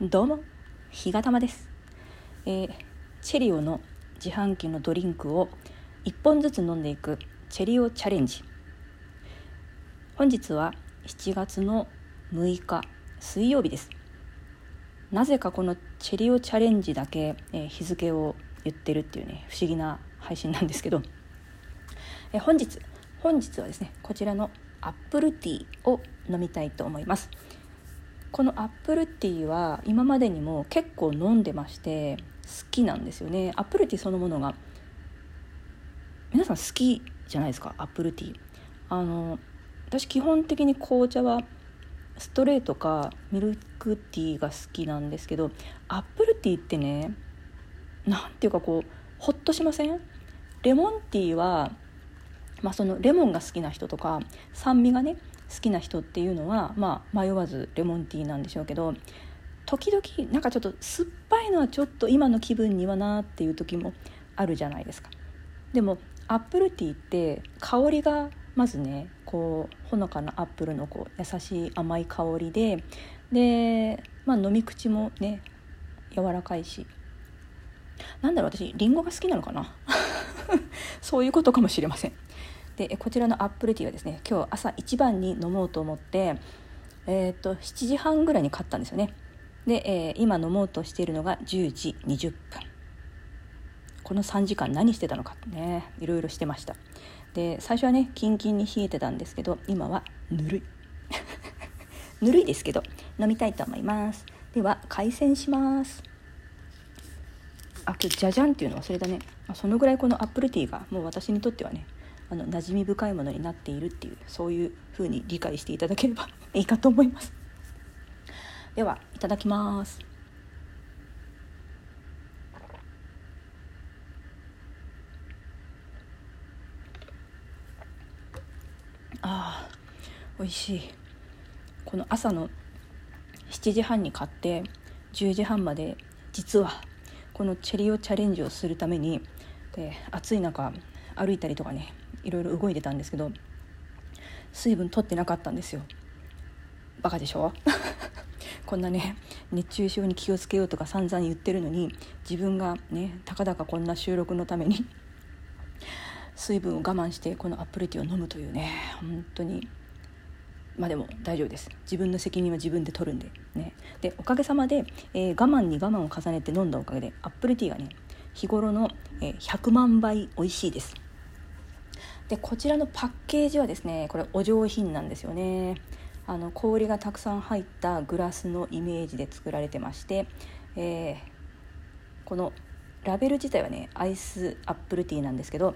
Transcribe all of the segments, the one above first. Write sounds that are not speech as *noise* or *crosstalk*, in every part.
どうもひがたまです、えーチェリオの自販機のドリンクを1本ずつ飲んでいくチェリオチャレンジ。本日は7月の6日水曜日です。なぜかこのチェリオチャレンジだけ、えー日付を言ってるっていうね不思議な配信なんですけど、えー本日本日はですねこちらのアップルティーを飲みたいと思います。このアップルティーは今までにも結構飲んでまして好きなんですよね。アップルティーそのものが。皆さん好きじゃないですか？アップルティー。あの私基本的に紅茶はストレートかミルクティーが好きなんですけどアップルティーってねなんていうかこうホッとしません？レモンティーはまあ、そのレモンが好きな人とか酸味がね好きな人っていうのは、まあ、迷わずレモンティーなんでしょうけど時々なんかちょっと酸っぱいのはちょっと今の気分にはなっていう時もあるじゃないですか。でもアップルティーって香りがまずねこうほのかなアップルのこう優しい甘い香りでで、まあ、飲み口もね柔らかいしなんだろう私リンゴが好きなのかな？*laughs* そういうことかもしれません。でこちらのアップルティーはですね今日朝一番に飲もうと思って、えー、と7時半ぐらいに買ったんですよね。で、えー今飲もうとしているのが10時20分。この3時間何してたのかねいろいろしてました。で最初はねキンキンに冷えてたんですけど今はぬるい。*laughs* ぬるいですけど飲みたいと思います。では開栓します。あ今日じゃじゃんっていうの忘れたね。そのぐらいこのアップルティーがもう私にとってはねあの馴染み深いものになっているっていうそういう風に理解していただければいいかと思います。*laughs* ではいただきます。あー美味しい。この朝の7時半に買って10時半まで実はこのチェリオチャレンジをするためにで暑い中歩いたりとかねいろいろ動いてたんですけど水分取ってなかったんですよ。バカでしょ？*laughs* こんなね熱中症に気をつけようとか散々言ってるのに自分がねたかだかこんな収録のために水分を我慢してこのアップルティーを飲むというね本当にまあでも大丈夫です。自分の責任は自分で取るんでね。でおかげさまで、えー我慢に我慢を重ねて飲んだおかげでアップルティーがね日頃の、えー100万倍美味しいです。でこちらのパッケージはですねこれお上品なんですよね。あの氷がたくさん入ったグラスのイメージで作られてまして、えーこのラベル自体はねアイスアップルティーなんですけど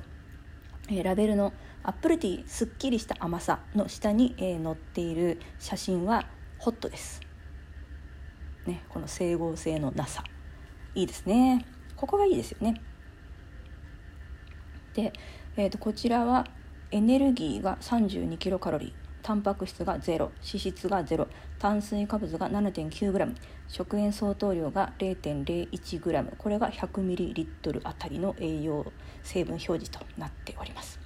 えーラベルのアップルティーすっきりした甘さの下に、えー載っている写真はホットです、ね、この整合性のなさ。いいですね。ここがいいですよね。で、えー、とこちらはエネルギーが32キロカロリータンパク質が0脂質が0炭水化物が 7.9g 食塩相当量が 0.01g これが100ミリリットルあたりの栄養成分表示となっております、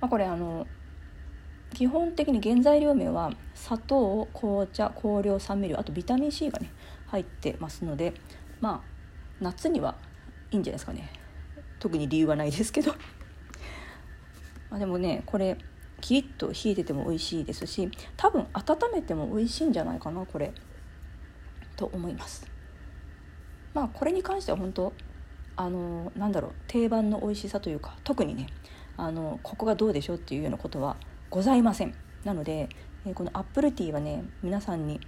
まあ、これあの基本的に原材料名は砂糖紅茶香料酸味料あとビタミン C がね入ってますのでまあ夏にはいいんじゃないですかね。特に理由はないですけど。*laughs* までもねこれキリッと冷えてても美味しいですし多分温めても美味しいんじゃないかなこれ。と思います。まあこれに関しては本当あのなんだろう定番の美味しさというか特にねあのここがどうでしょうっていうようなことはございません。なのでこのアップルティーはね皆さんに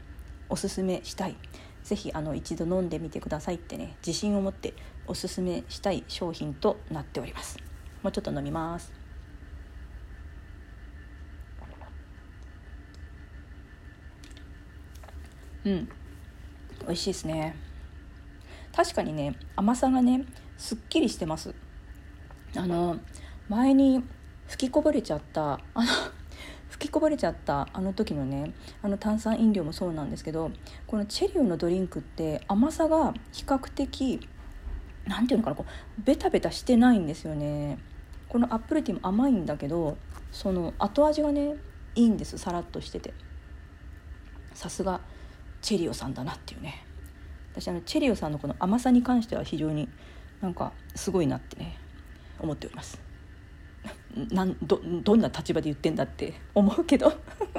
おすすめしたい。ぜひあの一度飲んでみてくださいってね自信を持っておすすめしたい商品となっております。もうちょっと飲みます。うん。美味しいですね。確かにね甘さがねすっきりしてます。あの前に吹きこぼれちゃったあの吹きこぼれちゃったあの時のねあの炭酸飲料もそうなんですけどこのチェリオのドリンクって甘さが比較的なんていうのかなこうベタベタしてないんですよね。このアップルティーも甘いんだけどその後味がねいいんですさらっとしてて。さすがチェリオさんだなっていうね。私あのチェリオさんのこの甘さに関しては非常になんかすごいなってね思っております。なんどどんな立場で言ってんだって思うけど。*laughs*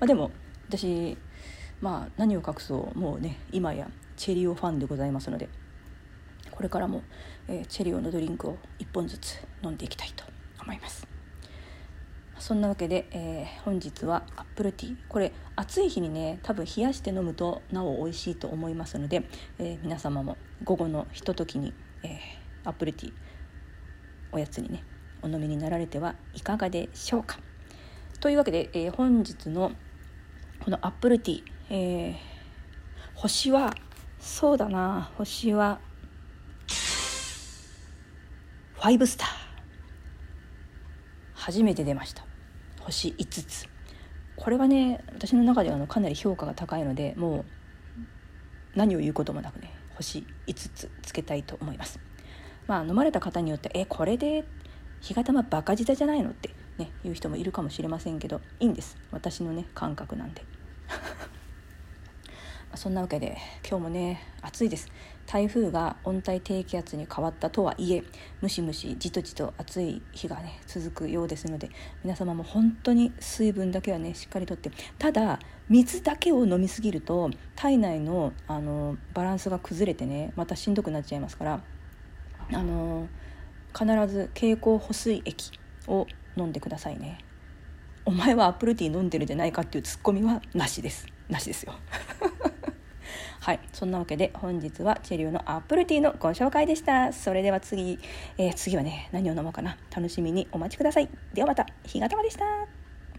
まあでも私まあ何を隠そう。もうね今やチェリオファンでございますのでこれからも、えー、チェリオのドリンクを1本ずつ飲んでいきたいと思います。そんなわけで、えー、本日はアップルティー。これ暑い日にね多分冷やして飲むとなお美味しいと思いますので、えー、皆様も午後のひとときに、えー、アップルティーおやつにねお飲みになられてはいかがでしょうか？というわけで、えー、本日のこのアップルティー、えー、星はそうだな星は5スター。初めて出ました。星5つ。これはね私の中ではのかなり評価が高いのでもう何を言うこともなくね星5つつけたいと思います。まあ飲まれた方によってえこれで日がたまバカ舌じゃないのってね言う人もいるかもしれませんけどいいんです。私のね感覚なんで *laughs* そんなわけで今日もね暑いです。台風が温帯低気圧に変わったとはいえムシムシじとじと暑い日がね続くようですので皆様も本当に水分だけはねしっかりとってただ水だけを飲みすぎると体内のあのバランスが崩れてねまたしんどくなっちゃいますからあの必ず経口補水液を飲んでくださいね。お前はアップルティー飲んでるじゃないかっていうツッコミはなしです。なしですよ。*laughs* はい。そんなわけで本日はチェリオのアップルティーのご紹介でした。それでは次、えー、次はね何を飲もうかな。楽しみにお待ちください。ではまた。日がたまでした。